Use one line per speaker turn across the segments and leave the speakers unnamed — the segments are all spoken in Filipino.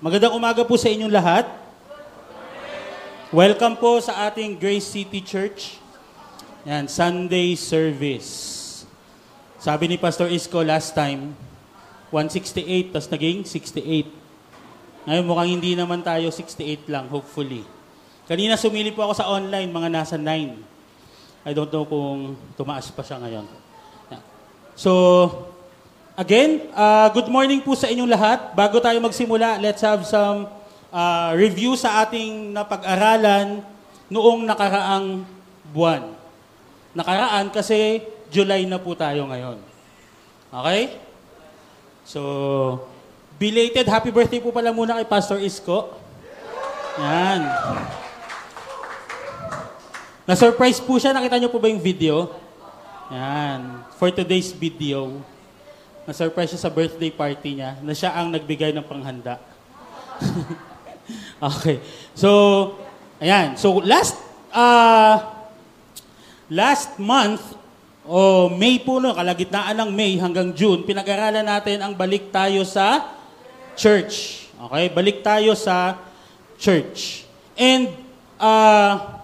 Magandang umaga po sa inyong lahat. Welcome po sa ating Grace City Church. Yan, Sunday service. Sabi ni Pastor Isko last time, 168, tas naging 68. Ngayon mukhang hindi naman tayo 68 lang, hopefully. Kanina sumili po ako sa online, mga nasa 9. I don't know kung tumaas pa siya ngayon. So, again, uh, good morning po sa inyong lahat. Bago tayo magsimula, let's have some uh, review sa ating napag-aralan noong nakaraang buwan. Nakaraan kasi July na po tayo ngayon. Okay? So, belated happy birthday po pala muna kay Pastor Isko. Yan. Na-surprise po siya. Nakita niyo po ba yung video? Yan. For today's video, na-surprise siya sa birthday party niya na siya ang nagbigay ng panghanda. okay. So, ayan. So, last, uh, last month, o oh, May po, no, kalagitnaan ng May hanggang June, pinag-aralan natin ang balik tayo sa church. Okay? Balik tayo sa church. And, uh,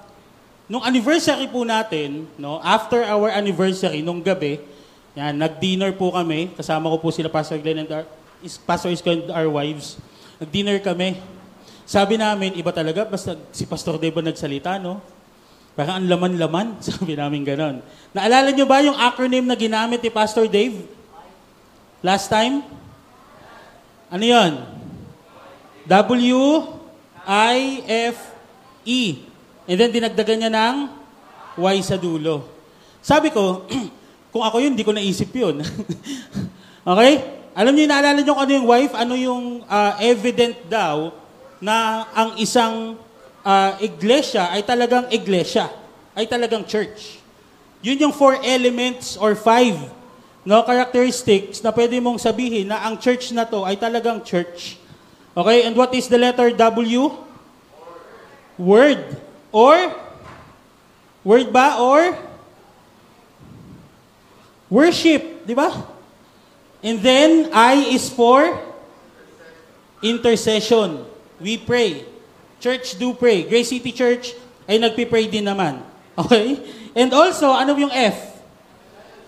Nung anniversary po natin, no, after our anniversary, nung gabi, yan, nag-dinner po kami. Kasama ko po sila Pastor Glenn and our, Pastor Isko and our wives. Nag-dinner kami. Sabi namin, iba talaga, basta si Pastor Dave nagsalita, no? Parang ang laman-laman. Sabi namin ganon. Naalala nyo ba yung acronym na ginamit ni Pastor Dave? Last time? Ano yon? W-I-F-E. And then dinagdagan niya ng Y sa dulo. Sabi ko, kung ako yun, hindi ko naisip yun. okay? Alam niyo, naalala niyo ano yung wife, ano yung uh, evident daw na ang isang uh, iglesia ay talagang iglesia, ay talagang church. Yun yung four elements or five no, characteristics na pwede mong sabihin na ang church na to ay talagang church. Okay? And what is the letter W? Word. Or, word ba? Or, worship. Di ba? And then, I is for intercession. We pray. Church do pray. Grace City Church ay nagpipray din naman. Okay? And also, ano yung F?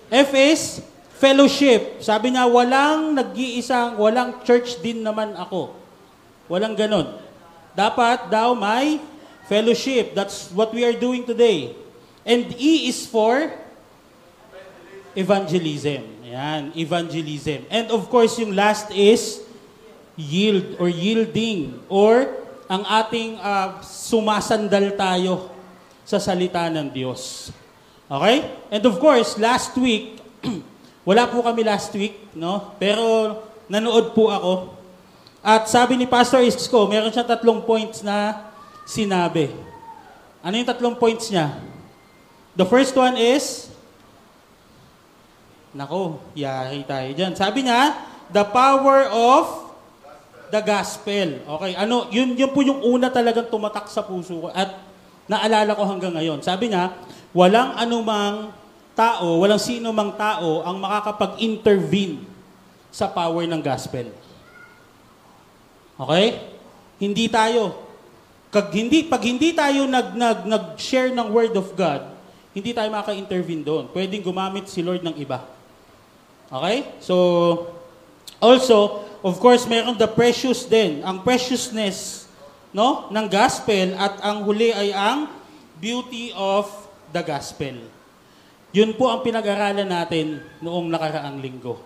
F is fellowship. Sabi niya, walang nag-iisang, walang church din naman ako. Walang ganon. Dapat daw may Fellowship, that's what we are doing today. And E is for evangelism. Ayan, evangelism. And of course, yung last is yield or yielding or ang ating uh, sumasandal tayo sa salita ng Diyos. Okay? And of course, last week, wala po kami last week, no? Pero nanood po ako. At sabi ni Pastor Isko, meron siya tatlong points na sinabi. Ano yung tatlong points niya? The first one is, nako, yari tayo dyan. Sabi niya, the power of the gospel. Okay, ano, yun, yun po yung una talagang tumatak sa puso ko at naalala ko hanggang ngayon. Sabi niya, walang anumang tao, walang sino mang tao ang makakapag-intervene sa power ng gospel. Okay? Hindi tayo. Kag hindi, pag hindi tayo nag, nag, nag-share ng Word of God, hindi tayo maka-intervene doon. Pwedeng gumamit si Lord ng iba. Okay? So, also, of course, meron the precious din. Ang preciousness no, ng gospel at ang huli ay ang beauty of the gospel. Yun po ang pinag-aralan natin noong nakaraang linggo.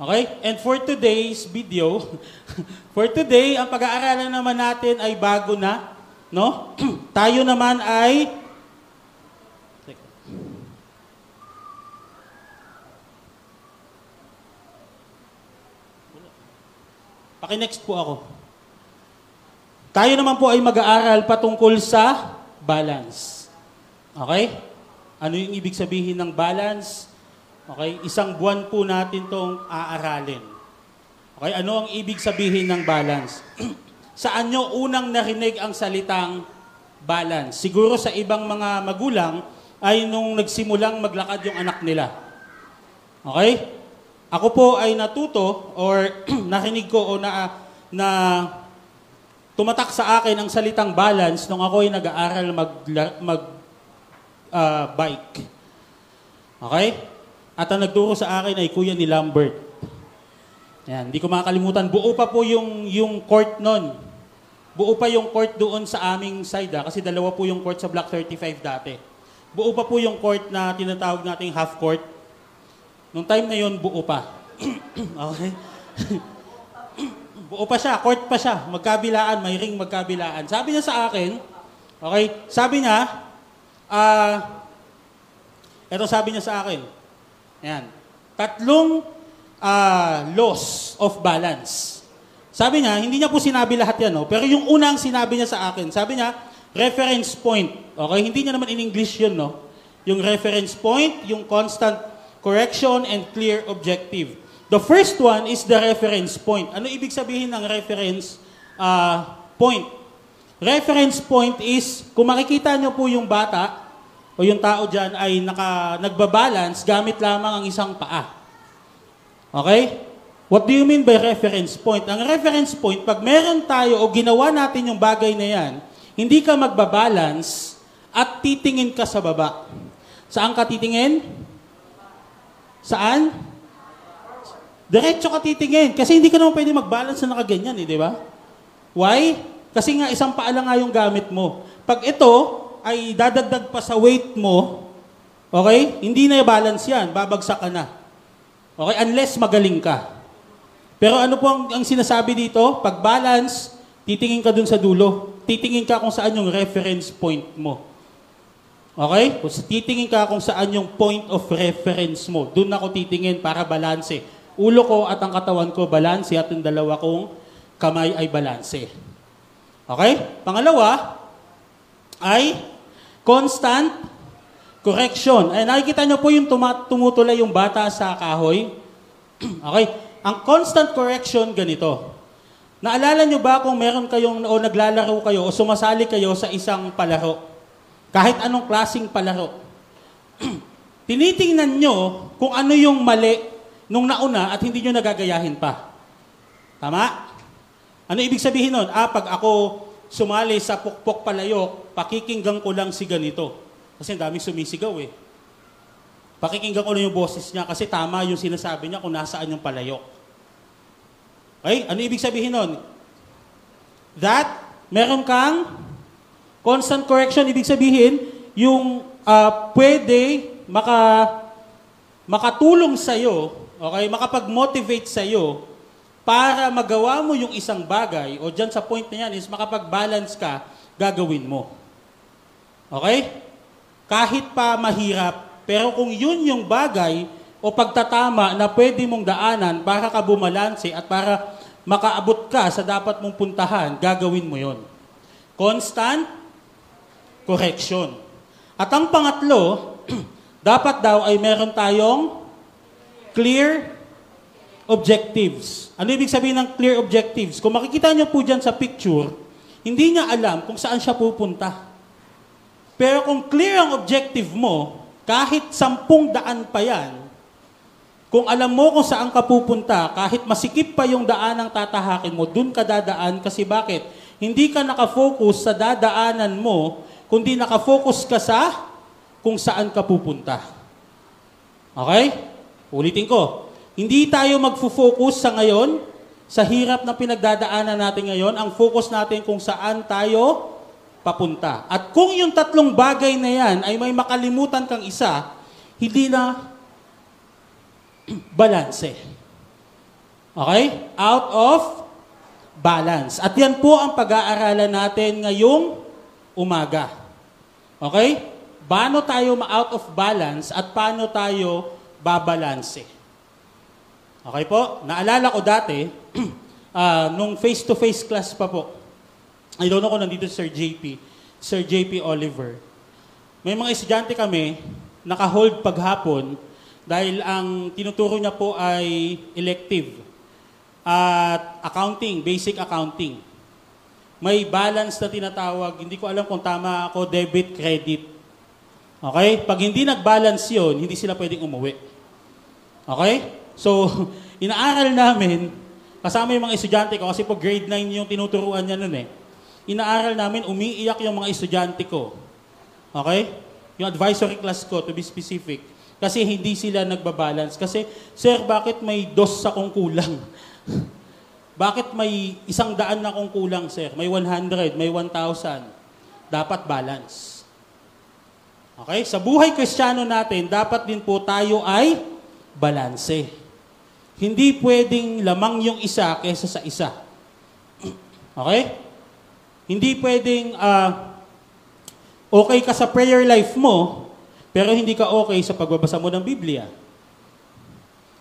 Okay? And for today's video, for today, ang pag-aaralan naman natin ay bago na. No? Tayo naman ay Paki-next po ako. Tayo naman po ay mag-aaral patungkol sa balance. Okay? Ano yung ibig sabihin ng balance? Okay? Isang buwan po natin tong aaralin. Okay? Ano ang ibig sabihin ng balance? Saan nyo unang narinig ang salitang balance? Siguro sa ibang mga magulang ay nung nagsimulang maglakad yung anak nila. Okay? Ako po ay natuto or narinig ko o na, na tumatak sa akin ang salitang balance nung ako ay nag-aaral mag, mag ah, bike. Okay? At ang nagturo sa akin ay kuya ni Lambert. Yan, hindi ko makakalimutan. Buo pa po yung, yung court nun. Buo pa yung court doon sa aming side ah, kasi dalawa po yung court sa Block 35 dati. Buo pa po yung court na tinatawag nating half court. Nung time na yon buo pa. okay? buo pa siya, court pa siya, magkabilaan, may ring magkabilaan. Sabi niya sa akin, okay, sabi niya, ah, eto sabi niya sa akin, yan, tatlong ah, loss of balance. Sabi niya, hindi niya po sinabi lahat yan, no? pero yung unang sinabi niya sa akin, sabi niya, reference point. Okay, hindi niya naman in English yun, no? Yung reference point, yung constant correction, and clear objective. The first one is the reference point. Ano ibig sabihin ng reference uh, point? Reference point is, kung makikita nyo po yung bata o yung tao dyan ay naka, nagbabalance gamit lamang ang isang paa. Okay? What do you mean by reference point? Ang reference point, pag meron tayo o ginawa natin yung bagay na yan, hindi ka magbabalance at titingin ka sa baba. Saan ka titingin? Saan? Diretso ka titingin. Kasi hindi ka naman pwede mag-balance na nakaganyan eh, di ba? Why? Kasi nga isang paa lang nga yung gamit mo. Pag ito ay dadagdag pa sa weight mo, okay? Hindi na balance yan. Babagsak ka na. Okay? Unless magaling ka. Pero ano po ang, ang sinasabi dito? Pag balance, titingin ka dun sa dulo. Titingin ka kung saan yung reference point mo. Okay? Kung titingin ka kung saan yung point of reference mo. Doon ako titingin para balanse ulo ko at ang katawan ko balanse at yung dalawa kong kamay ay balanse. Okay? Pangalawa ay constant correction. Ay nakikita nyo po yung tumutulay yung bata sa kahoy. okay? Ang constant correction ganito. Naalala nyo ba kung meron kayong o naglalaro kayo o sumasali kayo sa isang palaro? Kahit anong klasing palaro. Tinitingnan nyo kung ano yung mali nung nauna at hindi nyo nagagayahin pa. Tama? Ano ibig sabihin nun? Ah, pag ako sumali sa pukpok palayok, pakikinggan ko lang si ganito. Kasi daming sumisigaw eh. Pakikinggan ko lang yung boses niya kasi tama yung sinasabi niya kung nasaan yung palayok. Okay? Ano ibig sabihin nun? That, meron kang constant correction. Ibig sabihin, yung uh, pwede maka, makatulong sa'yo Okay? Makapag-motivate sa iyo para magawa mo yung isang bagay o dyan sa point na yan is makapag-balance ka, gagawin mo. Okay? Kahit pa mahirap, pero kung yun yung bagay o pagtatama na pwede mong daanan para ka bumalanse at para makaabot ka sa dapat mong puntahan, gagawin mo yon. Constant correction. At ang pangatlo, dapat daw ay meron tayong clear objectives. Ano ibig sabihin ng clear objectives? Kung makikita niyo po dyan sa picture, hindi niya alam kung saan siya pupunta. Pero kung clear ang objective mo, kahit sampung daan pa yan, kung alam mo kung saan ka pupunta, kahit masikip pa yung daan ang tatahakin mo, dun ka dadaan kasi bakit? Hindi ka nakafocus sa dadaanan mo, kundi nakafocus ka sa kung saan ka pupunta. Okay? Ulitin ko, hindi tayo magfo-focus sa ngayon, sa hirap na pinagdadaanan natin ngayon, ang focus natin kung saan tayo papunta. At kung yung tatlong bagay na yan ay may makalimutan kang isa, hindi na balanse. Okay? Out of balance. At yan po ang pag-aaralan natin ngayong umaga. Okay? Paano tayo ma-out of balance at paano tayo babalanse. Okay po? Naalala ko dati, uh, nung face-to-face class pa po, I don't know kung nandito si Sir JP, Sir JP Oliver. May mga estudyante kami, naka-hold paghapon, dahil ang tinuturo niya po ay elective at accounting, basic accounting. May balance na tinatawag, hindi ko alam kung tama ako, debit, credit. Okay? Pag hindi nag-balance yon, hindi sila pwedeng umuwi. Okay? So, inaaral namin, kasama yung mga estudyante ko, kasi po grade 9 yung tinuturuan niya nun eh. inaaral namin, umiiyak yung mga estudyante ko. Okay? Yung advisory class ko, to be specific. Kasi hindi sila nagbabalance. Kasi, sir, bakit may dos sa kong kulang? bakit may isang daan na kong kulang, sir? May 100, may 1,000. Dapat balance. Okay? Sa buhay kristyano natin, dapat din po tayo ay balanse. Hindi pwedeng lamang yung isa kesa sa isa. Okay? Hindi pwedeng uh, okay ka sa prayer life mo, pero hindi ka okay sa pagbabasa mo ng Biblia.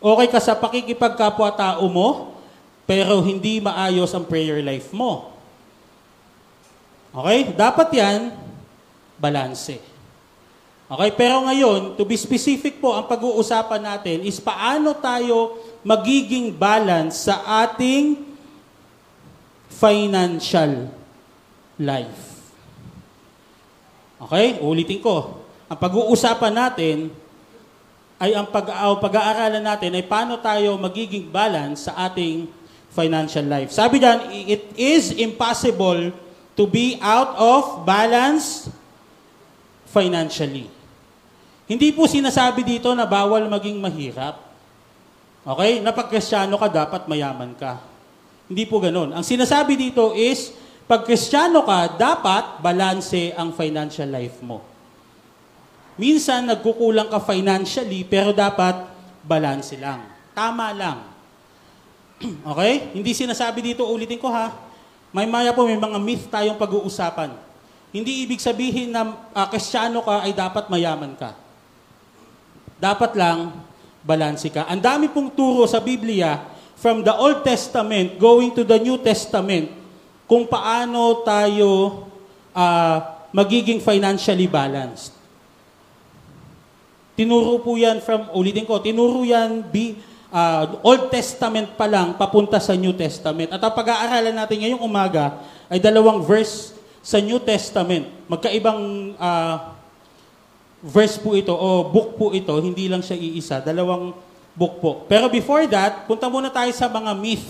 Okay ka sa pakikipagkapwa-tao mo, pero hindi maayos ang prayer life mo. Okay? Dapat yan, balanse. Okay? Pero ngayon, to be specific po, ang pag-uusapan natin is paano tayo magiging balance sa ating financial life. Okay? Ulitin ko. Ang pag-uusapan natin ay ang pag pag-aaralan natin ay paano tayo magiging balance sa ating financial life. Sabi diyan, it is impossible to be out of balance financially. Hindi po sinasabi dito na bawal maging mahirap. Okay? Na pag ka, dapat mayaman ka. Hindi po ganun. Ang sinasabi dito is, pag kristyano ka, dapat balanse ang financial life mo. Minsan, nagkukulang ka financially, pero dapat balanse lang. Tama lang. okay? Hindi sinasabi dito, ulitin ko ha, may maya po, may mga myth tayong pag-uusapan. Hindi ibig sabihin na uh, kristyano ka ay dapat mayaman ka. Dapat lang, balanse ka. Ang dami pong turo sa Biblia, from the Old Testament going to the New Testament kung paano tayo uh, magiging financially balanced. Tinuro po yan from, ulitin ko, tinuro yan be, uh, Old Testament pa lang papunta sa New Testament. At ang pag-aaralan natin ngayong umaga ay dalawang verse sa New Testament. Magkaibang uh, verse po ito o book po ito, hindi lang siya iisa. Dalawang book po. Pero before that, punta muna tayo sa mga myth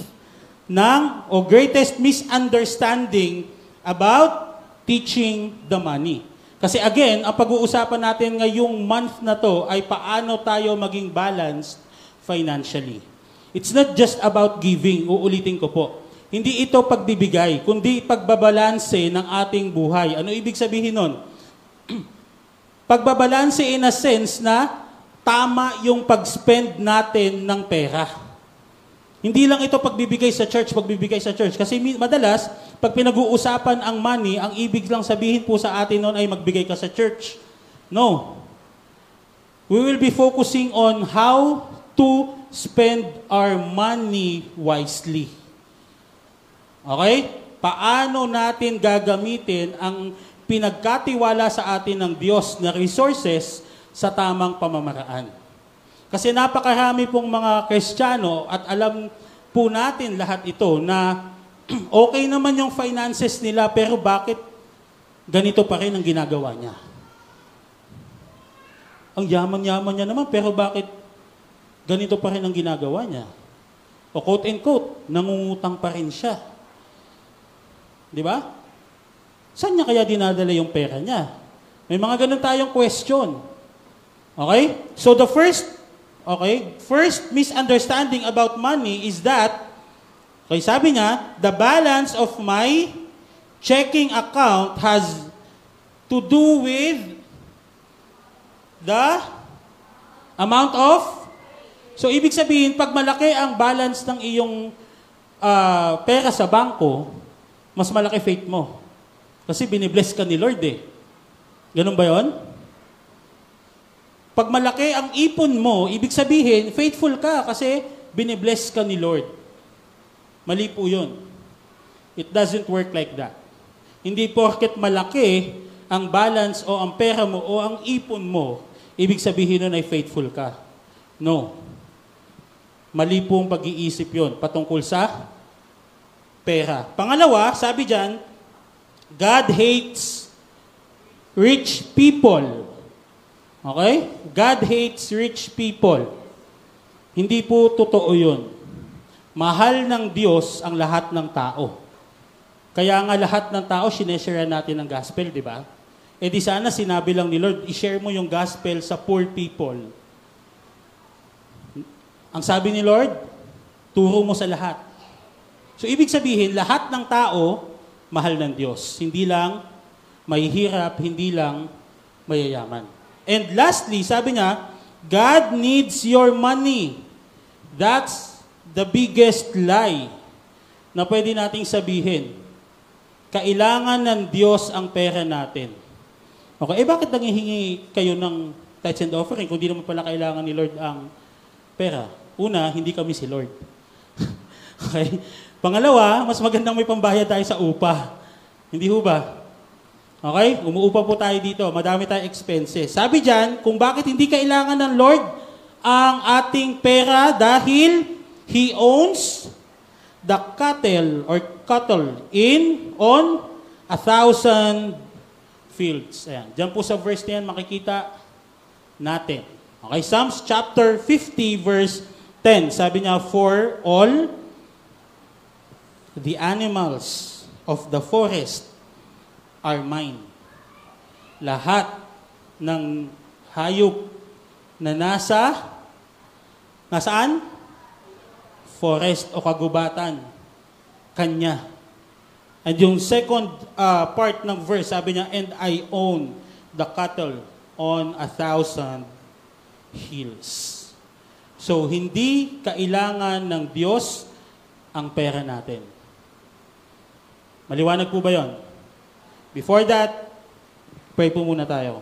ng o greatest misunderstanding about teaching the money. Kasi again, ang pag-uusapan natin ngayong month na to ay paano tayo maging balanced financially. It's not just about giving, uulitin ko po. Hindi ito pagbibigay, kundi pagbabalanse ng ating buhay. Ano ibig sabihin nun? pagbabalanse in a sense na tama yung pag-spend natin ng pera. Hindi lang ito pagbibigay sa church, pagbibigay sa church. Kasi madalas, pag pinag-uusapan ang money, ang ibig lang sabihin po sa atin noon ay magbigay ka sa church. No. We will be focusing on how to spend our money wisely. Okay? Paano natin gagamitin ang pinagkatiwala sa atin ng Diyos na resources sa tamang pamamaraan. Kasi napakarami pong mga Kristiyano at alam po natin lahat ito na okay naman yung finances nila pero bakit ganito pa rin ang ginagawa niya? Ang yaman-yaman niya naman pero bakit ganito pa rin ang ginagawa niya? O quote and quote, nangungutang pa rin siya. Di ba? Saan niya kaya dinadala yung pera niya? May mga ganun tayong question. Okay? So the first, okay, first misunderstanding about money is that, okay, sabi niya, the balance of my checking account has to do with the amount of So, ibig sabihin, pag malaki ang balance ng iyong uh, pera sa bangko, mas malaki faith mo. Kasi binibless ka ni Lord eh. Ganun ba yon? Pag malaki ang ipon mo, ibig sabihin, faithful ka kasi binibless ka ni Lord. Mali po yun. It doesn't work like that. Hindi porket malaki ang balance o ang pera mo o ang ipon mo, ibig sabihin nun ay faithful ka. No. Mali po ang pag-iisip yon patungkol sa pera. Pangalawa, sabi dyan, God hates rich people Okay? God hates rich people. Hindi po totoo yun. Mahal ng Diyos ang lahat ng tao. Kaya nga lahat ng tao, sineshare natin ang gospel, di ba? E di sana sinabi lang ni Lord, i-share mo yung gospel sa poor people. Ang sabi ni Lord, turo mo sa lahat. So ibig sabihin, lahat ng tao, mahal ng Diyos. Hindi lang may hirap, hindi lang mayayaman. And lastly, sabi niya, God needs your money. That's the biggest lie na pwede nating sabihin. Kailangan ng Diyos ang pera natin. Okay, eh bakit nangihingi kayo ng tithes and offering kung di naman pala kailangan ni Lord ang pera? Una, hindi kami si Lord. okay? Pangalawa, mas magandang may pambayad tayo sa upa. Hindi ho ba? Okay? Umuupa po tayo dito. Madami tayong expenses. Sabi dyan, kung bakit hindi kailangan ng Lord ang ating pera dahil He owns the cattle or cattle in on a thousand fields. Ayan. Diyan po sa verse na yan makikita natin. Okay, Psalms chapter 50 verse 10. Sabi niya, For all the animals of the forest are mine. Lahat ng hayop na nasa nasaan? forest o kagubatan. Kanya. And yung second uh, part ng verse, sabi niya, And I own the cattle on a thousand hills. So, hindi kailangan ng Diyos ang pera natin. Maliwanag po ba yon? Before that, pray po muna tayo.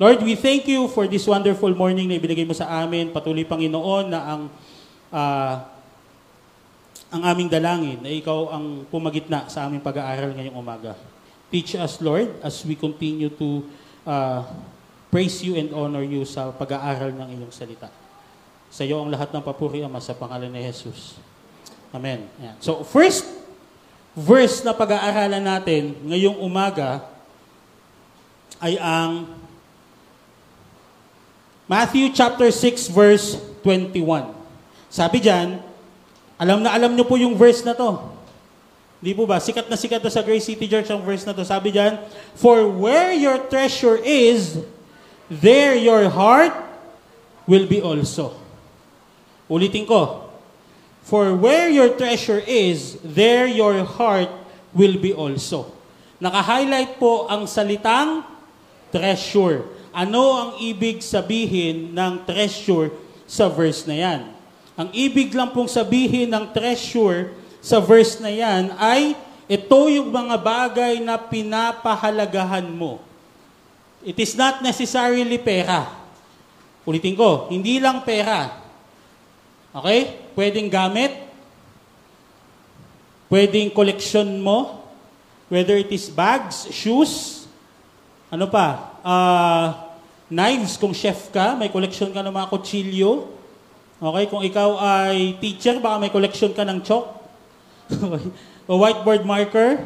Lord, we thank you for this wonderful morning na ibinigay mo sa amin. Patuloy, Panginoon, na ang uh, ang aming dalangin na ikaw ang pumagitna sa aming pag-aaral ngayong umaga. Teach us, Lord, as we continue to uh, praise you and honor you sa pag-aaral ng iyong salita. Sa iyo ang lahat ng papuri, Ama, sa pangalan ni Jesus. Amen. Yan. So, first verse na pag-aaralan natin ngayong umaga ay ang Matthew chapter 6 verse 21. Sabi diyan, alam na alam nyo po yung verse na to. Di po ba? Sikat na sikat na sa Grace City Church ang verse na to. Sabi diyan, For where your treasure is, there your heart will be also. Ulitin ko. For where your treasure is, there your heart will be also. Naka-highlight po ang salitang treasure. Ano ang ibig sabihin ng treasure sa verse na yan? Ang ibig lang pong sabihin ng treasure sa verse na yan ay ito yung mga bagay na pinapahalagahan mo. It is not necessarily pera. Ulitin ko, hindi lang pera. Okay? Pwedeng gamit, pwedeng collection mo, whether it is bags, shoes, ano pa, uh, knives, kung chef ka, may collection ka ng mga kutsilyo, Okay, kung ikaw ay teacher, baka may collection ka ng chalk. o whiteboard marker.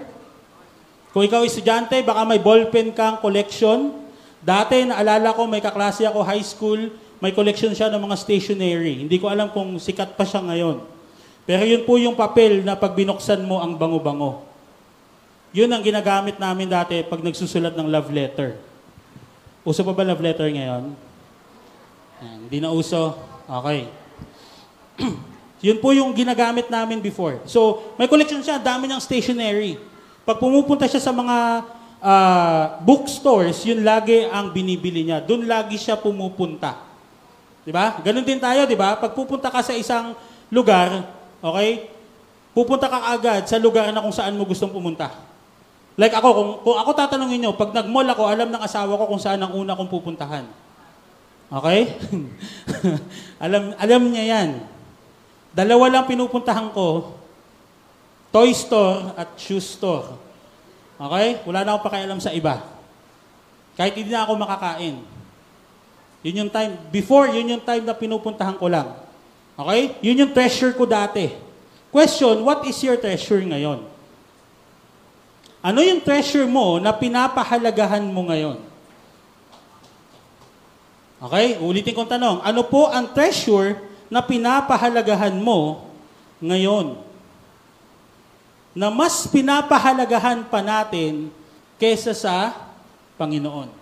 Kung ikaw ay estudyante, baka may ballpen kang collection. Dati, naalala ko, may kaklase ako high school, may collection siya ng mga stationery. Hindi ko alam kung sikat pa siya ngayon. Pero yun po yung papel na pag binuksan mo ang bango-bango. Yun ang ginagamit namin dati pag nagsusulat ng love letter. Uso pa ba love letter ngayon? Hindi na uso. Okay. Yun po yung ginagamit namin before. So, may collection siya, dami ng stationery. Pag pumupunta siya sa mga uh, bookstores, yun lagi ang binibili niya. Doon lagi siya pumupunta. Di ba? Ganon din tayo, di ba? Pag pupunta ka sa isang lugar, okay? Pupunta ka agad sa lugar na kung saan mo gustong pumunta. Like ako, kung, kung ako tatanungin nyo, pag nag-mall ako, alam ng asawa ko kung saan ang una kong pupuntahan. Okay? alam, alam niya yan. Dalawa lang pinupuntahan ko, toy store at shoe store. Okay? Wala na akong pakialam sa iba. Kahit hindi na ako makakain. Yun yung time, before, yun yung time na pinupuntahan ko lang. Okay? Yun yung treasure ko dati. Question, what is your treasure ngayon? Ano yung treasure mo na pinapahalagahan mo ngayon? Okay? Ulitin kong tanong. Ano po ang treasure na pinapahalagahan mo ngayon. Na mas pinapahalagahan pa natin kesa sa Panginoon.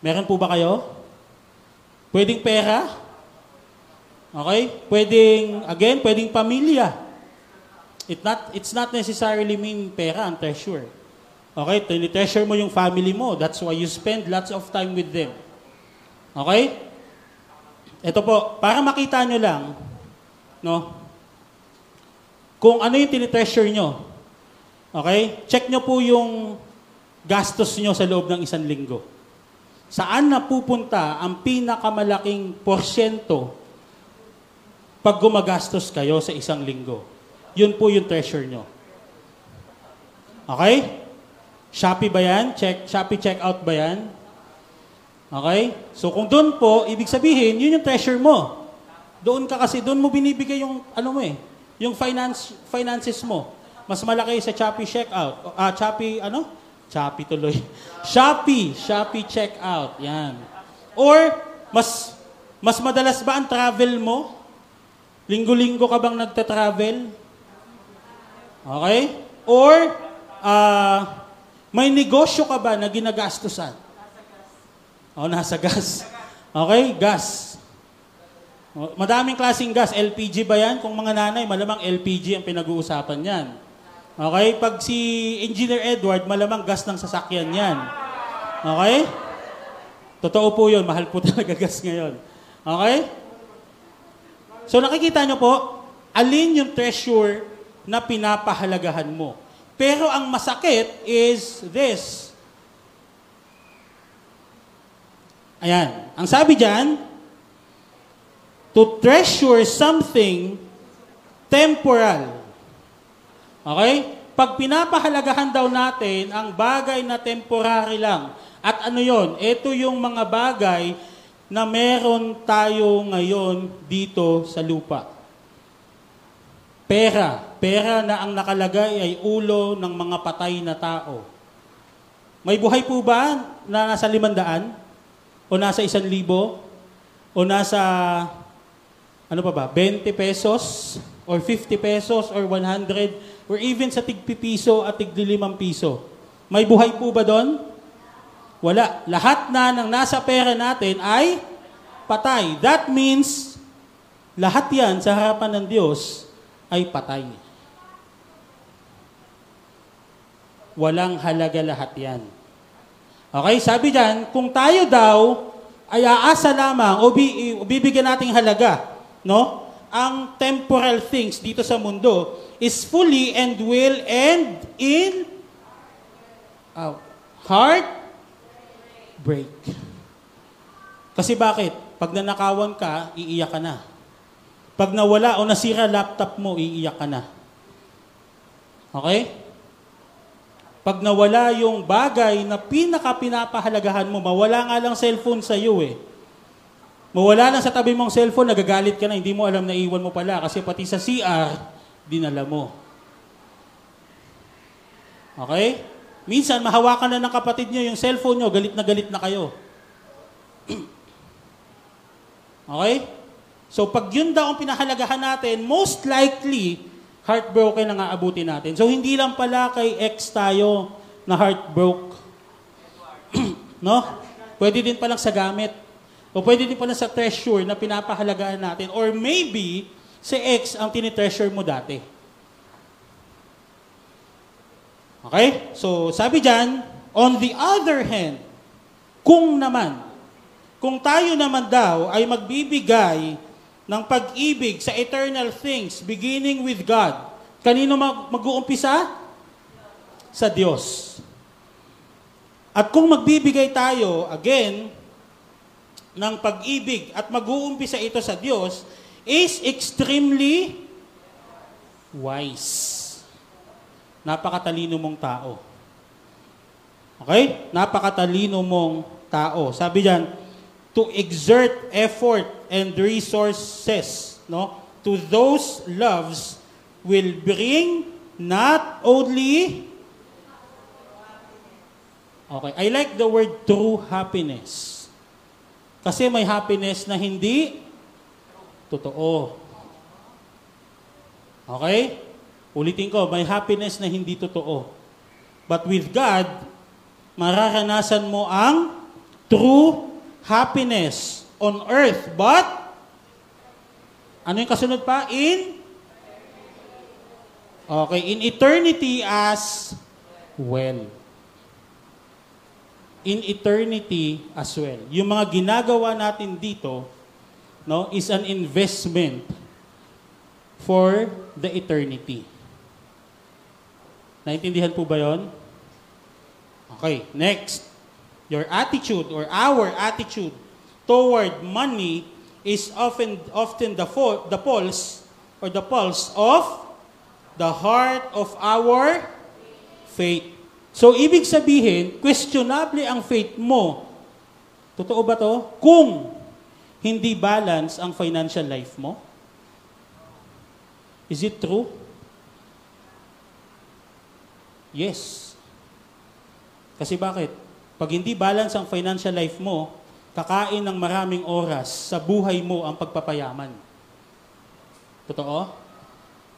Meron po ba kayo? Pwedeng pera? Okay? Pwedeng, again, pwedeng pamilya. It not, it's not necessarily mean pera ang treasure. Okay? Tinitreasure mo yung family mo. That's why you spend lots of time with them. Okay? Ito po, para makita nyo lang, no? Kung ano yung tinitreasure nyo. Okay? Check nyo po yung gastos nyo sa loob ng isang linggo. Saan napupunta ang pinakamalaking porsyento pag gumagastos kayo sa isang linggo? Yun po yung treasure nyo. Okay? Shopee ba yan? Check, Shopee checkout ba yan? Okay? So kung doon po, ibig sabihin, yun yung treasure mo. Doon ka kasi, doon mo binibigay yung, ano mo eh, yung finance, finances mo. Mas malaki sa Shopee checkout. Ah, uh, Shopee, ano? Shopee tuloy. Shopee, Shopee checkout. Yan. Or, mas, mas madalas ba ang travel mo? Linggo-linggo ka bang nagta-travel? Okay? Or, uh, may negosyo ka ba na ginagastusan? O, oh, nasa gas. Okay? Gas. Madaming klaseng gas. LPG ba yan? Kung mga nanay, malamang LPG ang pinag-uusapan yan. Okay? Pag si Engineer Edward, malamang gas ng sasakyan yan. Okay? Totoo po yun. Mahal po talaga gas ngayon. Okay? So nakikita nyo po, alin yung treasure na pinapahalagahan mo. Pero ang masakit is this. Ayan. Ang sabi dyan, to treasure something temporal Okay? Pag pinapahalagahan daw natin ang bagay na temporary lang, at ano yon? Ito yung mga bagay na meron tayo ngayon dito sa lupa. Pera. Pera na ang nakalagay ay ulo ng mga patay na tao. May buhay po ba na nasa limandaan? O nasa isang libo? O nasa, ano pa ba, 20 pesos? Or 50 pesos? Or 100? or even sa tigpipiso at tiglilimang piso. May buhay po ba doon? Wala. Lahat na ng nasa pera natin ay patay. That means, lahat yan sa harapan ng Diyos ay patay. Walang halaga lahat yan. Okay, sabi dyan, kung tayo daw ay aasa lamang o bibigyan nating halaga, no? Ang temporal things dito sa mundo, is fully and will end in uh, heart break. Kasi bakit? Pag nanakawan ka, iiyak ka na. Pag nawala o nasira laptop mo, iiyak ka na. Okay? Pag nawala yung bagay na pinaka-pinapahalagahan mo, mawala nga lang cellphone sa iyo eh. Mawala lang sa tabi mong cellphone, nagagalit ka na, hindi mo alam na iwan mo pala. Kasi pati sa CR, dinala mo. Okay? Minsan, mahawakan na ng kapatid nyo yung cellphone nyo, galit na galit na kayo. okay? So, pag yun daw ang pinahalagahan natin, most likely, heartbroken ang aabutin natin. So, hindi lang pala kay ex tayo na heartbroke. no? Pwede din palang sa gamit. O pwede din pala sa treasure na pinapahalagahan natin. Or maybe, si ex ang tinitreasure mo dati. Okay? So, sabi dyan, on the other hand, kung naman, kung tayo naman daw ay magbibigay ng pag-ibig sa eternal things, beginning with God, kanino mag- mag-uumpisa? Sa Diyos. At kung magbibigay tayo, again, ng pag-ibig at mag-uumpisa ito sa Diyos, is extremely wise. Napakatalino mong tao. Okay? Napakatalino mong tao. Sabi diyan, to exert effort and resources, no? To those loves will bring not only Okay, I like the word true happiness. Kasi may happiness na hindi Totoo. Okay? Ulitin ko, may happiness na hindi totoo. But with God, mararanasan mo ang true happiness on earth. But, ano yung kasunod pa? In? Okay, in eternity as well. In eternity as well. Yung mga ginagawa natin dito, no, is an investment for the eternity. Naintindihan po ba yon? Okay, next. Your attitude or our attitude toward money is often often the fo- the pulse or the pulse of the heart of our faith. So ibig sabihin, questionable ang faith mo. Totoo ba to? Kung hindi balance ang financial life mo? Is it true? Yes. Kasi bakit? Pag hindi balance ang financial life mo, kakain ng maraming oras sa buhay mo ang pagpapayaman. Totoo?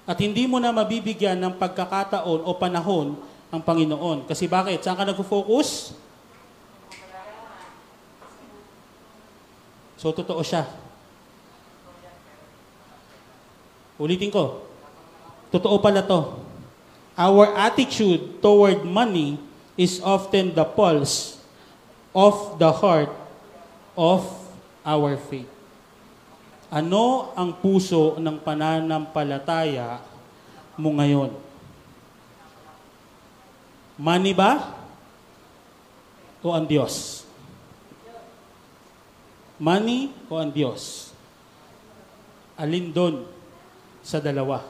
At hindi mo na mabibigyan ng pagkakataon o panahon ang Panginoon. Kasi bakit? Saan ka nag-focus? So, totoo siya. Ulitin ko. Totoo pala to. Our attitude toward money is often the pulse of the heart of our faith. Ano ang puso ng pananampalataya mo ngayon? Money ba? O ang Diyos? Money o ang Diyos? Alin doon sa dalawa?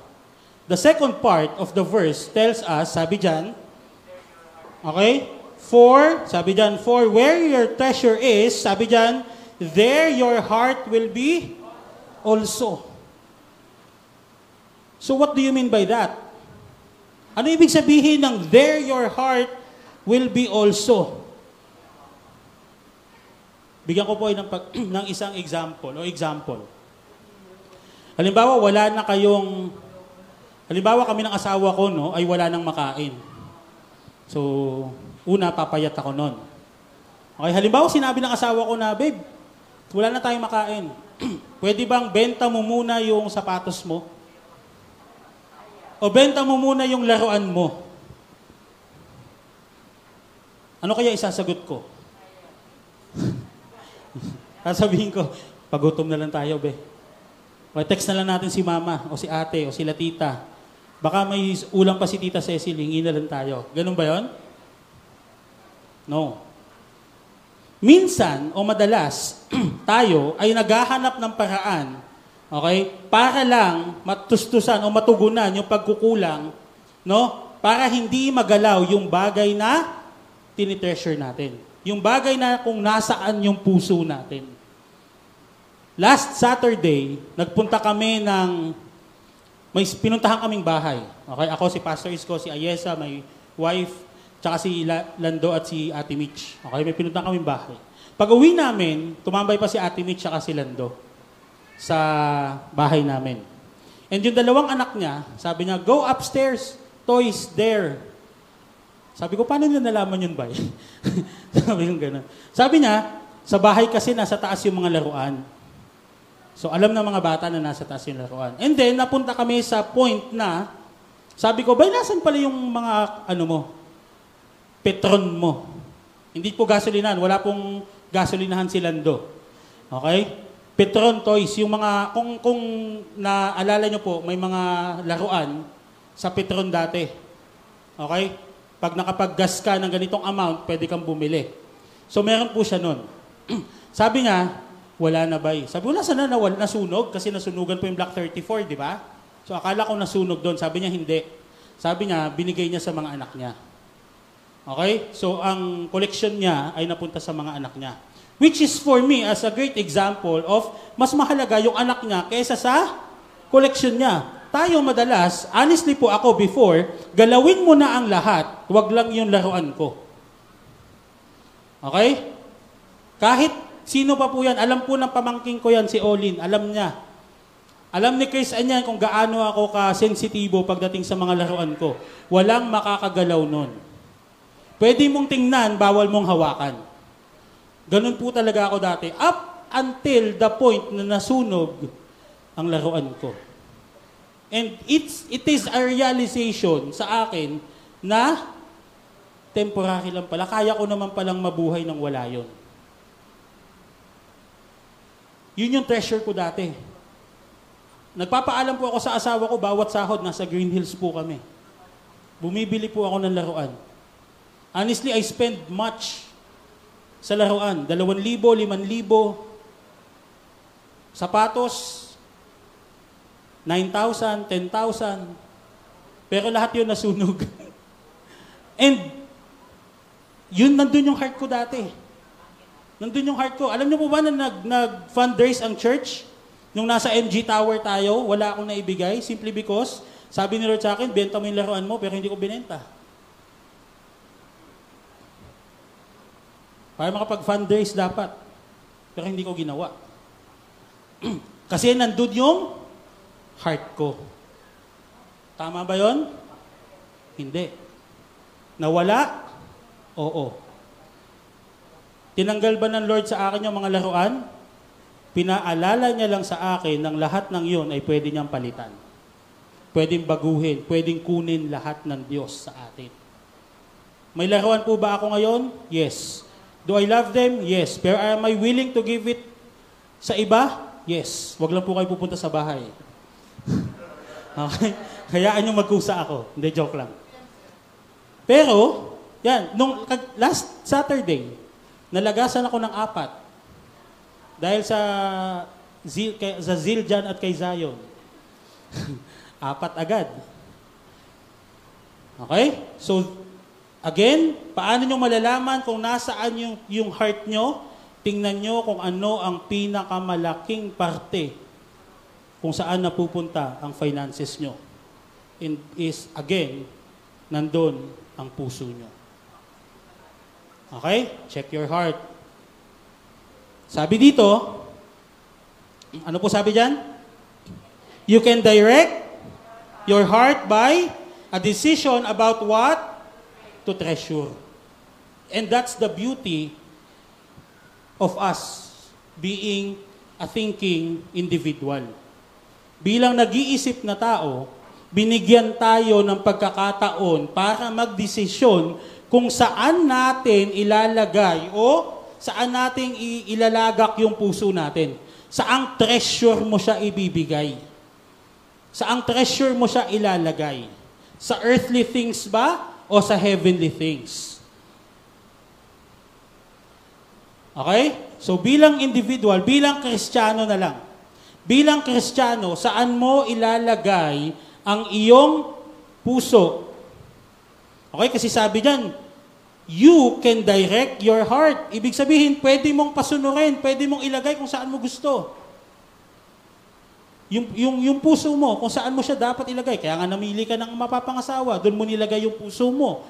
The second part of the verse tells us, sabi dyan, okay? For, sabi dyan, for where your treasure is, sabi dyan, there your heart will be also. So what do you mean by that? Ano ibig sabihin ng there your heart will be also? Bigyan ko po ng, pag, ng isang example o example. Halimbawa, wala na kayong, halimbawa kami ng asawa ko, no, ay wala nang makain. So, una, papayat ako nun. Okay, halimbawa, sinabi ng asawa ko na, babe, wala na tayong makain. Pwede bang benta mo muna yung sapatos mo? O benta mo muna yung laruan mo? Ano kaya isasagot ko? Sasabihin ko, pagutom na lang tayo, be. O text na lang natin si mama, o si ate, o si tita. Baka may ulam pa si tita Cecil, hingi na lang tayo. Ganun ba yon? No. Minsan, o madalas, tayo ay naghahanap ng paraan, okay, para lang matustusan o matugunan yung pagkukulang, no? Para hindi magalaw yung bagay na tinitreasure natin. Yung bagay na kung nasaan yung puso natin. Last Saturday, nagpunta kami ng, may pinuntahan kaming bahay. Okay, ako si Pastor Isko, si Ayesa, my wife, tsaka si Lando at si Ate Mitch. Okay, may pinuntahan kaming bahay. Pag uwi namin, tumambay pa si Ate Mitch tsaka si Lando sa bahay namin. And yung dalawang anak niya, sabi niya, go upstairs, toys there. Sabi ko, paano nila nalaman yun ba? sabi ko gano'n. Sabi niya, sa bahay kasi nasa taas yung mga laruan. So alam ng mga bata na nasa taas yung laruan. And then, napunta kami sa point na, sabi ko, bay, nasan pala yung mga, ano mo, petron mo? Hindi po gasolinan, wala pong gasolinahan si Lando. Okay? Petron toys, yung mga, kung, kung naalala nyo po, may mga laruan sa Petron dati. Okay? Pag nakapag-gas ka ng ganitong amount, pwede kang bumili. So meron po siya nun. Sabi niya, wala na ba Sabi ko, nasa na nawal, nasunog? Kasi nasunugan po yung Block 34, di ba? So akala ko nasunog doon. Sabi niya, hindi. Sabi niya, binigay niya sa mga anak niya. Okay? So ang collection niya ay napunta sa mga anak niya. Which is for me as a great example of mas mahalaga yung anak niya kaysa sa collection niya tayo madalas, honestly po ako before, galawin mo na ang lahat, wag lang yung laruan ko. Okay? Kahit sino pa po yan, alam po ng pamangking ko yan, si Olin, alam niya. Alam ni Chris Anyan kung gaano ako ka-sensitibo pagdating sa mga laruan ko. Walang makakagalaw nun. Pwede mong tingnan, bawal mong hawakan. Ganun po talaga ako dati. Up until the point na nasunog ang laruan ko. And it's, it is a realization sa akin na temporary lang pala. Kaya ko naman palang mabuhay ng wala yun. Yun yung treasure ko dati. Nagpapaalam po ako sa asawa ko, bawat sahod, nasa Green Hills po kami. Bumibili po ako ng laruan. Honestly, I spend much sa laruan. Dalawang libo, liman libo. Sapatos, 9,000, 10,000. Pero lahat yun nasunog. And, yun nandun yung heart ko dati. Nandun yung heart ko. Alam niyo po ba na nag, nag-fundraise ang church? Nung nasa MG Tower tayo, wala akong naibigay simply because sabi ni Lord sa akin, benta mo yung laruan mo pero hindi ko binenta. Para makapag-fundraise dapat. Pero hindi ko ginawa. Kasi nandun yung heart ko. Tama ba yon? Hindi. Nawala? Oo. Tinanggal ba ng Lord sa akin yung mga laruan? pinaalala niya lang sa akin ng lahat ng yun ay pwede niyang palitan. Pwedeng baguhin, pwedeng kunin lahat ng Diyos sa atin. May laruan po ba ako ngayon? Yes. Do I love them? Yes. Pero am I willing to give it sa iba? Yes. Huwag lang po kayo pupunta sa bahay. okay? Hayaan nyo magkusa ako. Hindi, joke lang. Pero, yan, nung last Saturday, nalagasan ako ng apat. Dahil sa Zil, kay, sa Ziljan at kay Zion. Apat agad. Okay? So, again, paano nyo malalaman kung nasaan yung, yung heart nyo? Tingnan nyo kung ano ang pinakamalaking parte kung saan napupunta ang finances nyo. And is, again, nandun ang puso nyo. Okay? Check your heart. Sabi dito, ano po sabi diyan? You can direct your heart by a decision about what to treasure. And that's the beauty of us being a thinking individual. Bilang nag-iisip na tao, binigyan tayo ng pagkakataon para magdesisyon kung saan natin ilalagay o Saan nating ilalagak yung puso natin? Saang treasure mo siya ibibigay? Saang treasure mo siya ilalagay? Sa earthly things ba o sa heavenly things? Okay? So bilang individual, bilang kristyano na lang, bilang kristyano, saan mo ilalagay ang iyong puso? Okay? Kasi sabi diyan, you can direct your heart. Ibig sabihin, pwede mong pasunurin, pwede mong ilagay kung saan mo gusto. Yung, yung, yung puso mo, kung saan mo siya dapat ilagay. Kaya nga namili ka ng mapapangasawa, doon mo nilagay yung puso mo.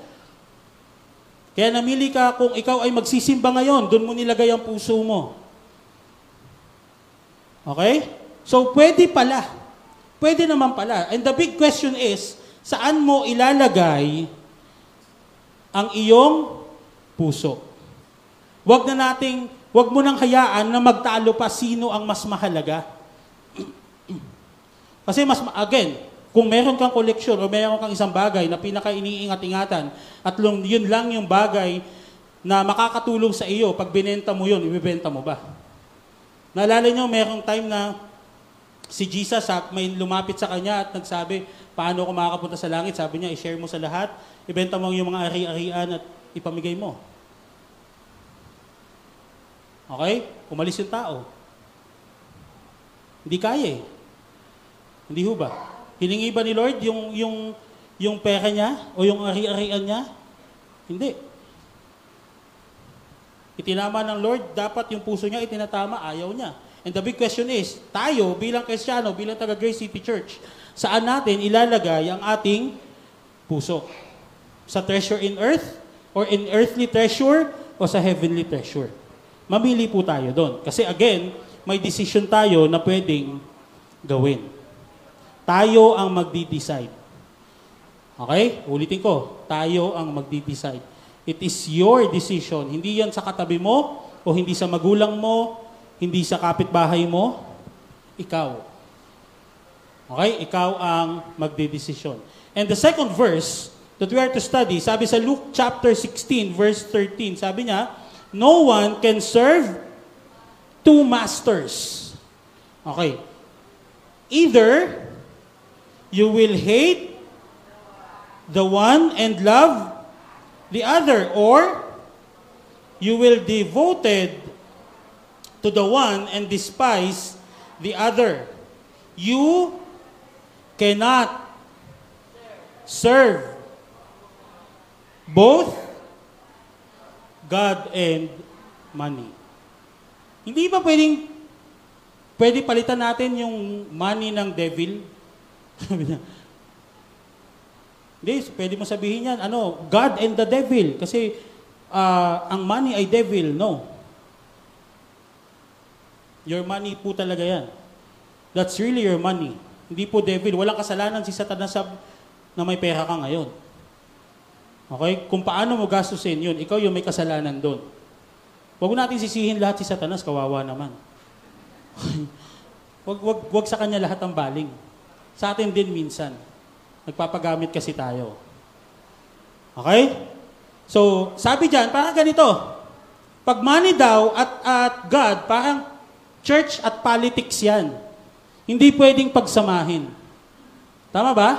Kaya namili ka kung ikaw ay magsisimba ngayon, doon mo nilagay ang puso mo. Okay? So, pwede pala. Pwede naman pala. And the big question is, saan mo ilalagay ang iyong puso. Huwag na nating, huwag mo nang hayaan na magtalo pa sino ang mas mahalaga. Kasi mas, again, kung meron kang koleksyon o meron kang isang bagay na pinaka-iniingat-ingatan at yun lang yung bagay na makakatulong sa iyo, pag binenta mo yun, ibibenta mo ba? Naalala nyo, merong time na si Jesus, may lumapit sa kanya at nagsabi, paano ako makakapunta sa langit? Sabi niya, i-share mo sa lahat ibenta mo yung mga ari-arian at ipamigay mo. Okay? Umalis yung tao. Hindi kaya eh. Hindi ho ba? Hiningi ba ni Lord yung, yung, yung pera niya o yung ari-arian niya? Hindi. Itinama ng Lord, dapat yung puso niya itinatama, ayaw niya. And the big question is, tayo bilang Kristiyano, bilang taga Grace City Church, saan natin ilalagay ang ating puso? Sa treasure in earth, or in earthly treasure, o sa heavenly treasure. Mamili po tayo doon. Kasi again, may decision tayo na pwedeng gawin. Tayo ang magdi-decide. Okay? Ulitin ko. Tayo ang magdi-decide. It is your decision. Hindi yan sa katabi mo, o hindi sa magulang mo, hindi sa kapitbahay mo. Ikaw. Okay? Ikaw ang magdi-decision. And the second verse that we are to study, sabi sa Luke chapter 16, verse 13, sabi niya, No one can serve two masters. Okay. Either you will hate the one and love the other, or you will devoted to the one and despise the other. You cannot serve both God and money. Hindi ba pwedeng pwede palitan natin yung money ng devil? Sabi niya. Hindi, pwede mo sabihin yan, ano, God and the devil. Kasi uh, ang money ay devil. No. Your money po talaga yan. That's really your money. Hindi po devil. Walang kasalanan si Satanas na may pera ka ngayon. Okay? Kung paano mo gastusin yun, ikaw yung may kasalanan doon. Huwag natin sisihin lahat si Satanas, kawawa naman. wag, wag, wag sa kanya lahat ang baling. Sa atin din minsan. Nagpapagamit kasi tayo. Okay? So, sabi dyan, parang ganito. Pag money daw at, at God, parang church at politics yan. Hindi pwedeng pagsamahin. Tama ba?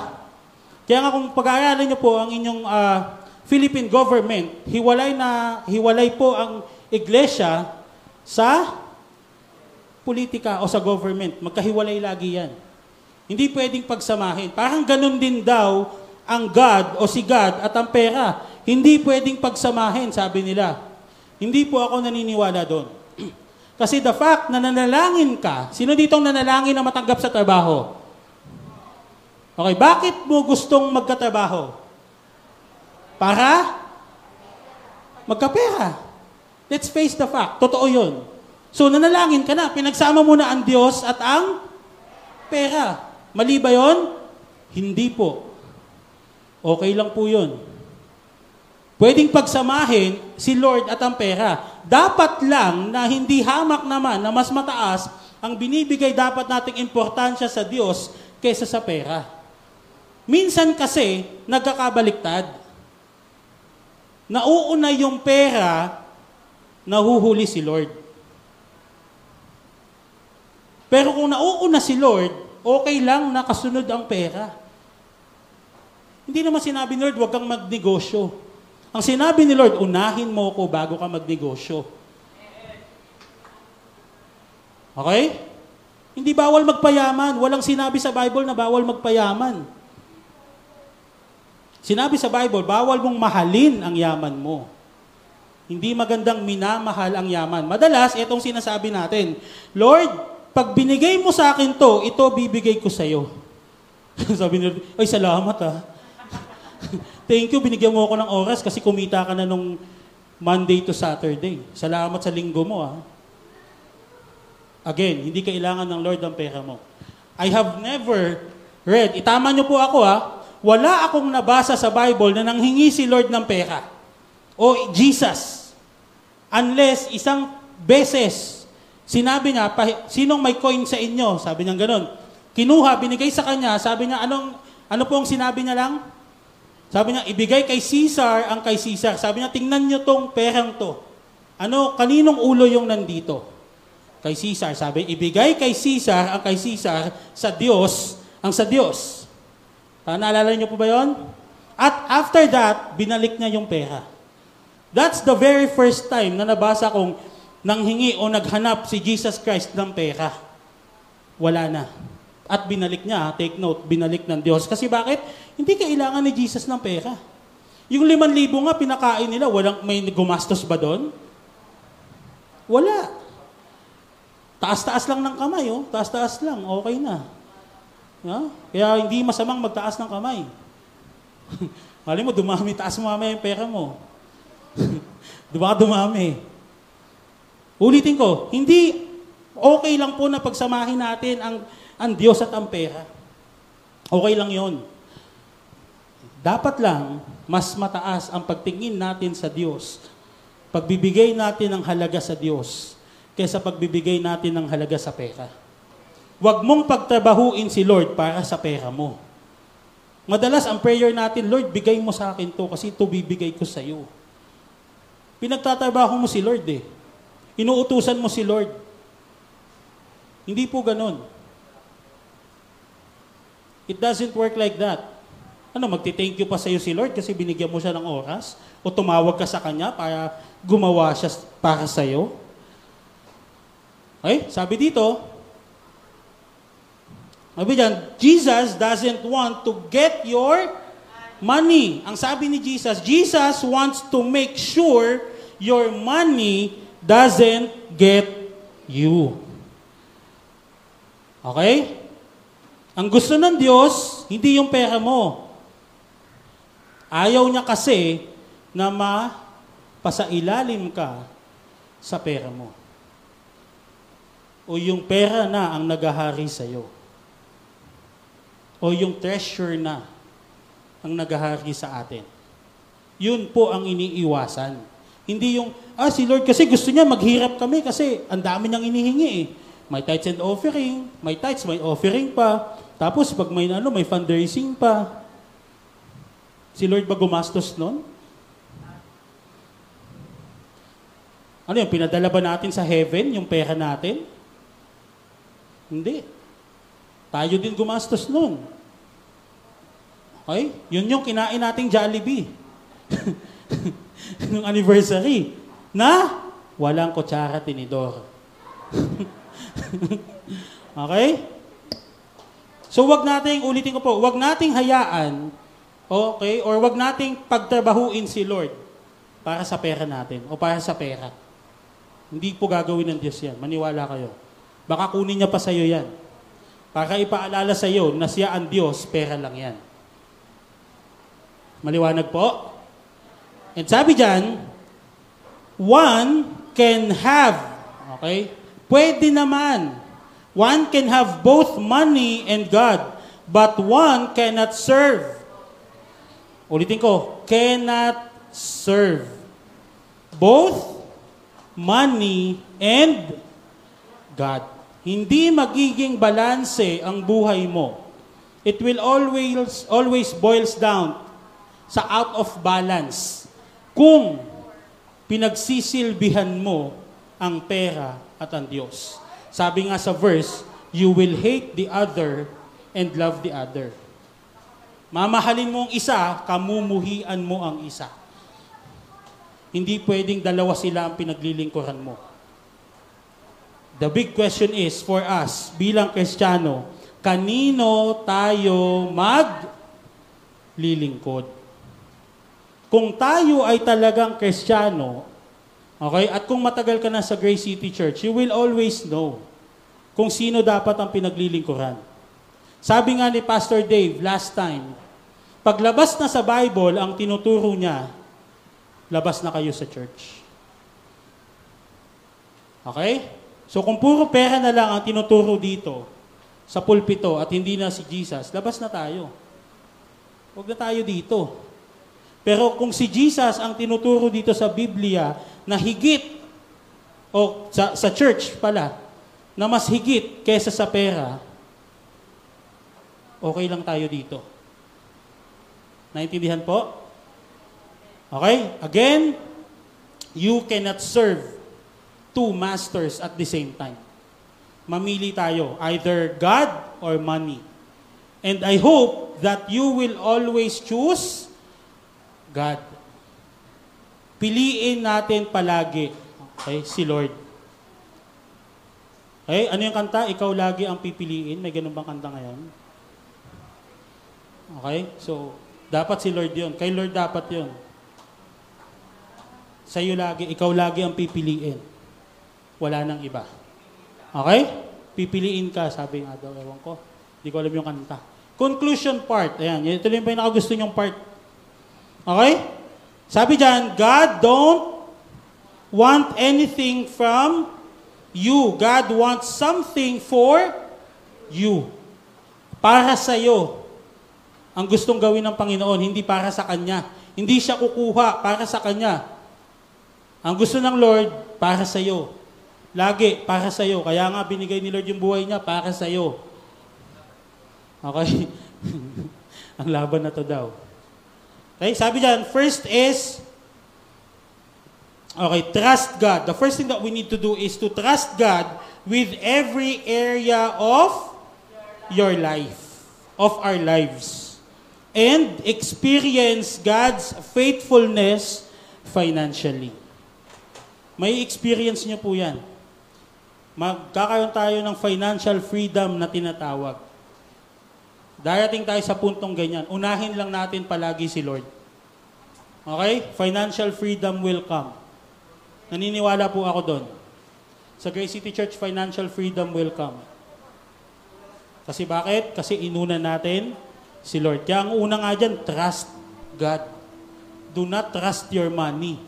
Kaya nga kung pag-aaralan niyo po ang inyong uh, Philippine government, hiwalay na hiwalay po ang iglesia sa politika o sa government. Magkahiwalay lagi yan. Hindi pwedeng pagsamahin. Parang ganun din daw ang God o si God at ang pera. Hindi pwedeng pagsamahin, sabi nila. Hindi po ako naniniwala doon. Kasi the fact na nanalangin ka, sino ditong nanalangin na matanggap sa trabaho? Okay, bakit mo gustong magkatrabaho? Para magkapera. Let's face the fact. Totoo yun. So, nanalangin ka na. Pinagsama mo na ang Diyos at ang pera. Mali ba yun? Hindi po. Okay lang po yun. Pwedeng pagsamahin si Lord at ang pera. Dapat lang na hindi hamak naman na mas mataas ang binibigay dapat nating importansya sa Diyos kaysa sa pera. Minsan kasi, nagkakabaliktad. Nauuna yung pera nahuhuli si Lord. Pero kung nauuna si Lord, okay lang nakasunod ang pera. Hindi naman sinabi ni Lord, huwag kang magnegosyo. Ang sinabi ni Lord, unahin mo ko bago ka magnegosyo. Okay? Hindi bawal magpayaman. Walang sinabi sa Bible na bawal magpayaman. Sinabi sa Bible, bawal mong mahalin ang yaman mo. Hindi magandang minamahal ang yaman. Madalas, itong sinasabi natin, Lord, pag binigay mo sa akin to, ito bibigay ko sa iyo. Sabi ni Lord, ay salamat ah. Thank you, binigyan mo ako ng oras kasi kumita ka na nung Monday to Saturday. Salamat sa linggo mo ah. Again, hindi kailangan ng Lord ang pera mo. I have never read, itama niyo po ako ah, wala akong nabasa sa Bible na nanghingi si Lord ng pera o Jesus. Unless isang beses, sinabi niya, sinong may coin sa inyo? Sabi niya ganun. Kinuha, binigay sa kanya, sabi niya, anong, ano po ang sinabi niya lang? Sabi niya, ibigay kay Caesar ang kay Caesar. Sabi niya, tingnan niyo tong perang to. Ano, kaninong ulo yung nandito? Kay Caesar. Sabi, ibigay kay Caesar ang kay Caesar sa Diyos, ang sa Diyos. Ah, naalala niyo po ba yon? At after that, binalik niya yung pera. That's the very first time na nabasa kong nanghingi o naghanap si Jesus Christ ng pera. Wala na. At binalik niya, take note, binalik ng Diyos. Kasi bakit? Hindi kailangan ni Jesus ng pera. Yung liman libo nga, pinakain nila, walang, may gumastos ba doon? Wala. Taas-taas lang ng kamay, oh. Taas-taas lang, okay na. Yeah? Kaya hindi masamang magtaas ng kamay. Mali mo, dumami, taas mo mamaya yung pera mo. Di ba dumami? Ulitin ko, hindi Okay lang po na pagsamahin natin ang, ang Diyos at ang pera. Okay lang yon. Dapat lang, mas mataas ang pagtingin natin sa Diyos. Pagbibigay natin ng halaga sa Diyos kaysa pagbibigay natin ng halaga sa pera. Huwag mong pagtrabahuin si Lord para sa pera mo. Madalas ang prayer natin, Lord, bigay mo sa akin to kasi ito bibigay ko sa iyo. Pinagtatrabaho mo si Lord eh. Inuutusan mo si Lord. Hindi po ganun. It doesn't work like that. Ano, magti-thank you pa sa iyo si Lord kasi binigyan mo siya ng oras? O tumawag ka sa Kanya para gumawa siya para sa iyo? Okay, sabi dito, sabi dyan, Jesus doesn't want to get your money. Ang sabi ni Jesus, Jesus wants to make sure your money doesn't get you. Okay? Ang gusto ng Diyos, hindi yung pera mo. Ayaw niya kasi na mapasailalim ka sa pera mo. O yung pera na ang nagahari sa iyo. O yung treasure na ang nagahari sa atin. Yun po ang iniiwasan. Hindi yung, ah, si Lord kasi gusto niya maghirap kami kasi ang dami niyang inihingi eh. May tithes and offering, may tithes, may offering pa. Tapos pag may ano, may fundraising pa. Si Lord ba gumastos nun? Ano yung pinadala ba natin sa heaven, yung pera natin? Hindi. Tayo din gumastos nun. Okay? Yun yung kinain nating Jollibee. Nung anniversary. Na walang kutsara tinidor. okay? So wag nating, ulitin ko po, wag nating hayaan, okay, or wag nating pagtrabahuin si Lord para sa pera natin o para sa pera. Hindi po gagawin ng Diyos yan. Maniwala kayo. Baka kunin niya pa sa iyo yan. Para ipaalala sa iyo na siya ang Diyos, pera lang yan. Maliwanag po? And sabi dyan, one can have, okay? Pwede naman. One can have both money and God, but one cannot serve. Ulitin ko, cannot serve. Both money and God. Hindi magiging balanse ang buhay mo. It will always always boils down sa out of balance. Kung pinagsisilbihan mo ang pera at ang Diyos. Sabi nga sa verse, you will hate the other and love the other. Mamahalin mo ang isa, kamumuhian mo ang isa. Hindi pwedeng dalawa sila ang pinaglilingkuran mo. The big question is, for us, bilang Kristiyano, kanino tayo maglilingkod? Kung tayo ay talagang Kristiyano, okay, at kung matagal ka na sa Grace City Church, you will always know kung sino dapat ang pinaglilingkuran. Sabi nga ni Pastor Dave last time, paglabas na sa Bible, ang tinuturo niya, labas na kayo sa church. Okay? So kung puro pera na lang ang tinuturo dito sa pulpito at hindi na si Jesus, labas na tayo. Huwag na tayo dito. Pero kung si Jesus ang tinuturo dito sa Biblia na higit, o sa, sa church pala, na mas higit kesa sa pera, okay lang tayo dito. Naintindihan po? Okay? Again, you cannot serve two masters at the same time. Mamili tayo, either God or money. And I hope that you will always choose God. Piliin natin palagi, okay, si Lord. Okay, ano yung kanta? Ikaw lagi ang pipiliin. May ganun bang kanta ngayon? Okay, so, dapat si Lord yon. Kay Lord dapat yon. Sa'yo lagi, ikaw lagi ang pipiliin. Wala nang iba. Okay? Pipiliin ka, sabi nga daw, ewan ko. Hindi ko alam yung kanta. Conclusion part. Ayan, ito yung pinakagusto niyong part. Okay? Sabi dyan, God don't want anything from You. God wants something for you. Para sa iyo. Ang gustong gawin ng Panginoon, hindi para sa Kanya. Hindi siya kukuha para sa Kanya. Ang gusto ng Lord, para sa iyo. Lagi, para sa iyo. Kaya nga binigay ni Lord yung buhay niya, para sa iyo. Okay? Ang laban na to daw. Okay, sabi dyan, first is, okay, trust God. The first thing that we need to do is to trust God with every area of your life, of our lives. And experience God's faithfulness financially. May experience niyo po yan. Magkakaroon tayo ng financial freedom na tinatawag. Darating tayo sa puntong ganyan. Unahin lang natin palagi si Lord. Okay? Financial freedom will come. Naniniwala po ako doon. Sa Grace City Church, financial freedom will come. Kasi bakit? Kasi inuna natin si Lord. Kaya ang una nga dyan, trust God. Do not trust your money.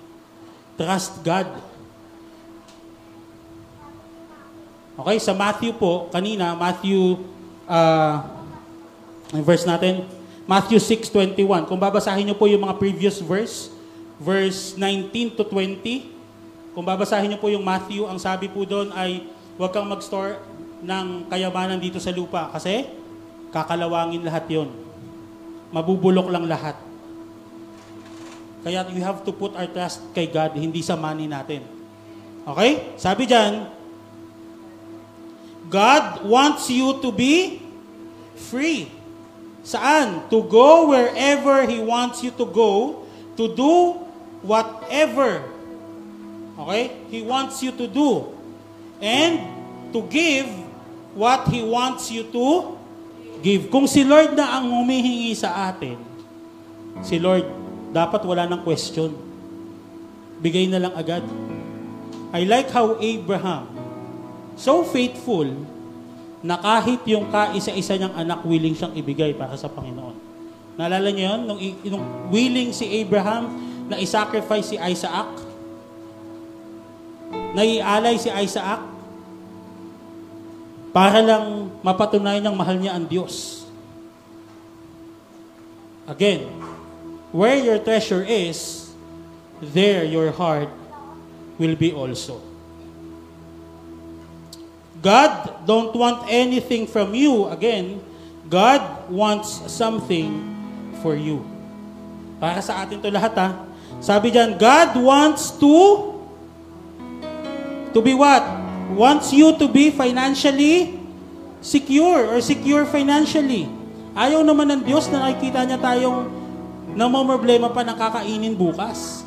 Trust God. Okay, sa Matthew po, kanina, Matthew uh, ang verse natin, Matthew 6.21. Kung babasahin niyo po yung mga previous verse, verse 19 to 20, kung babasahin niyo po yung Matthew, ang sabi po doon ay huwag kang mag-store ng kayamanan dito sa lupa kasi kakalawangin lahat yon. Mabubulok lang lahat. Kaya we have to put our trust kay God, hindi sa money natin. Okay? Sabi diyan, God wants you to be free. Saan? To go wherever He wants you to go, to do whatever okay, He wants you to do, and to give what He wants you to give. Kung si Lord na ang humihingi sa atin, si Lord, dapat wala ng question. Bigay na lang agad. I like how Abraham, so faithful, na kahit yung kaisa-isa niyang anak willing siyang ibigay para sa Panginoon. Naalala niyo yun? Nung, nung willing si Abraham na isacrifice si Isaac, na ialay si Isaac, para lang mapatunayan niyang mahal niya ang Diyos. Again, where your treasure is, there your heart will be also. God don't want anything from you. Again, God wants something for you. Para sa atin to lahat ha. Sabi diyan, God wants to to be what? Wants you to be financially secure or secure financially. Ayaw naman ng Diyos na nakikita niya tayong namomroblema pa ng kakainin bukas.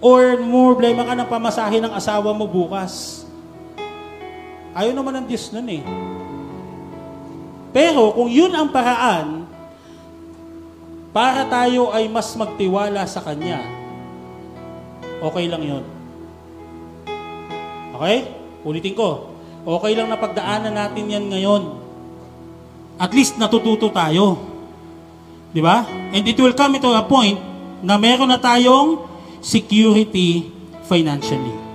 Or problema ka ng pamasahe ng asawa mo bukas. Ayaw naman ng Diyos nun eh. Pero kung yun ang paraan, para tayo ay mas magtiwala sa Kanya, okay lang yun. Okay? Ulitin ko. Okay lang na pagdaanan natin yan ngayon. At least natututo tayo. Di ba? And it will come to a point na meron na tayong security financially.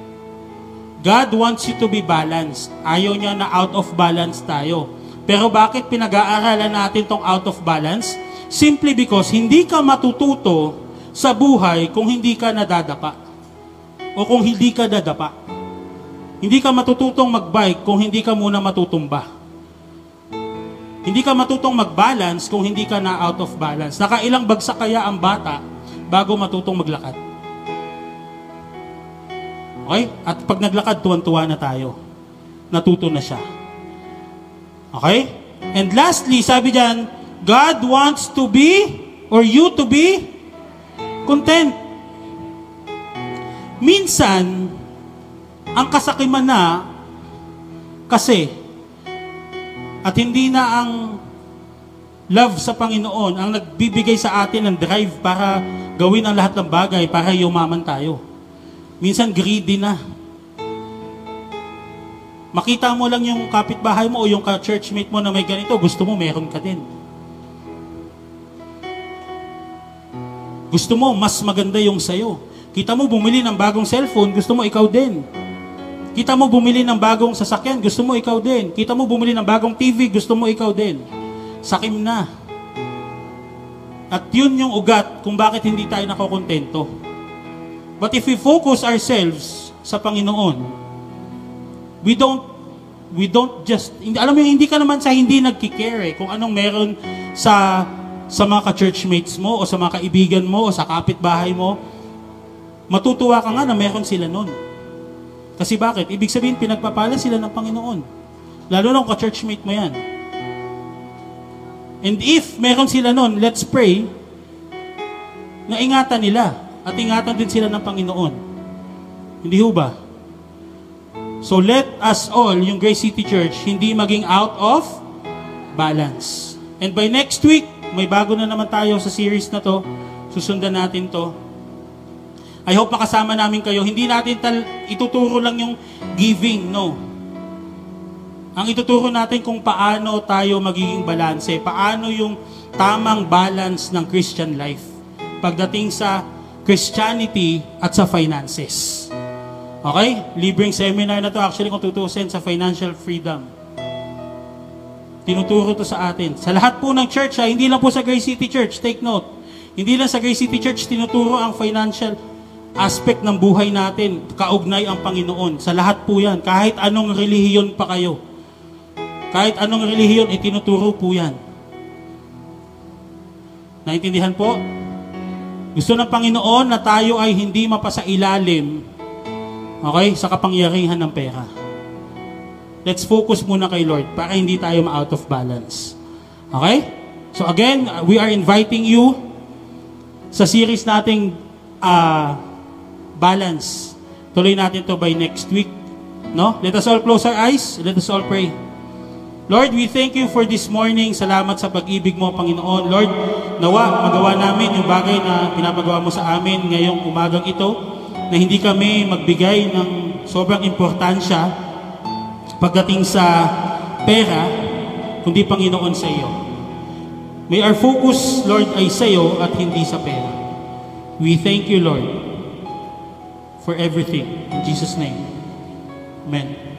God wants you to be balanced. Ayaw niya na out of balance tayo. Pero bakit pinag-aaralan natin tong out of balance? Simply because hindi ka matututo sa buhay kung hindi ka nadadapa. O kung hindi ka dadapa. Hindi ka matututong magbike kung hindi ka muna matutumba. Hindi ka matutong mag-balance kung hindi ka na out of balance. Nakailang bagsak kaya ang bata bago matutong maglakad. Okay? At pag naglakad, tuwan-tuwa na tayo. Natuto na siya. Okay? And lastly, sabi diyan, God wants to be, or you to be, content. Minsan, ang kasakiman na, kasi, at hindi na ang love sa Panginoon ang nagbibigay sa atin ng drive para gawin ang lahat ng bagay para yumaman tayo. Minsan greedy na. Makita mo lang yung kapitbahay mo o yung ka-churchmate mo na may ganito, gusto mo meron ka din. Gusto mo mas maganda yung sayo. Kita mo bumili ng bagong cellphone, gusto mo ikaw din. Kita mo bumili ng bagong sasakyan, gusto mo ikaw din. Kita mo bumili ng bagong TV, gusto mo ikaw din. Sakim na. At yun yung ugat kung bakit hindi tayo nakokontento. But if we focus ourselves sa Panginoon, we don't we don't just hindi, alam mo hindi ka naman sa hindi nagki-care eh, kung anong meron sa sa mga ka-churchmates mo o sa mga kaibigan mo o sa kapitbahay mo. Matutuwa ka nga na meron sila nun. Kasi bakit? Ibig sabihin, pinagpapala sila ng Panginoon. Lalo na kung ka-churchmate mo yan. And if meron sila nun, let's pray na ingatan nila at ingatan din sila ng Panginoon. Hindi ho ba? So let us all, yung Grace City Church, hindi maging out of balance. And by next week, may bago na naman tayo sa series na to. Susundan natin to. I hope makasama namin kayo. Hindi natin tal- ituturo lang yung giving, no. Ang ituturo natin kung paano tayo magiging balanse, paano yung tamang balance ng Christian life pagdating sa Christianity at sa finances. Okay? Libreng seminar na to actually kung tutusin sa financial freedom. Tinuturo to sa atin. Sa lahat po ng church, ha, hindi lang po sa Grace City Church, take note. Hindi lang sa Grace City Church tinuturo ang financial aspect ng buhay natin, kaugnay ang Panginoon. Sa lahat po yan, kahit anong relihiyon pa kayo. Kahit anong relihiyon, itinuturo po yan. Naintindihan po? Gusto ng Panginoon na tayo ay hindi mapasailalim okay, sa kapangyarihan ng pera. Let's focus muna kay Lord para hindi tayo ma-out of balance. Okay? So again, we are inviting you sa series nating uh, balance. Tuloy natin to by next week. No? Let us all close our eyes. Let us all pray. Lord, we thank you for this morning. Salamat sa pag-ibig mo, Panginoon. Lord, nawa, magawa namin yung bagay na pinapagawa mo sa amin ngayong umagang ito, na hindi kami magbigay ng sobrang importansya pagdating sa pera, kundi Panginoon sa iyo. May our focus, Lord, ay sa iyo at hindi sa pera. We thank you, Lord, for everything. In Jesus' name. Amen.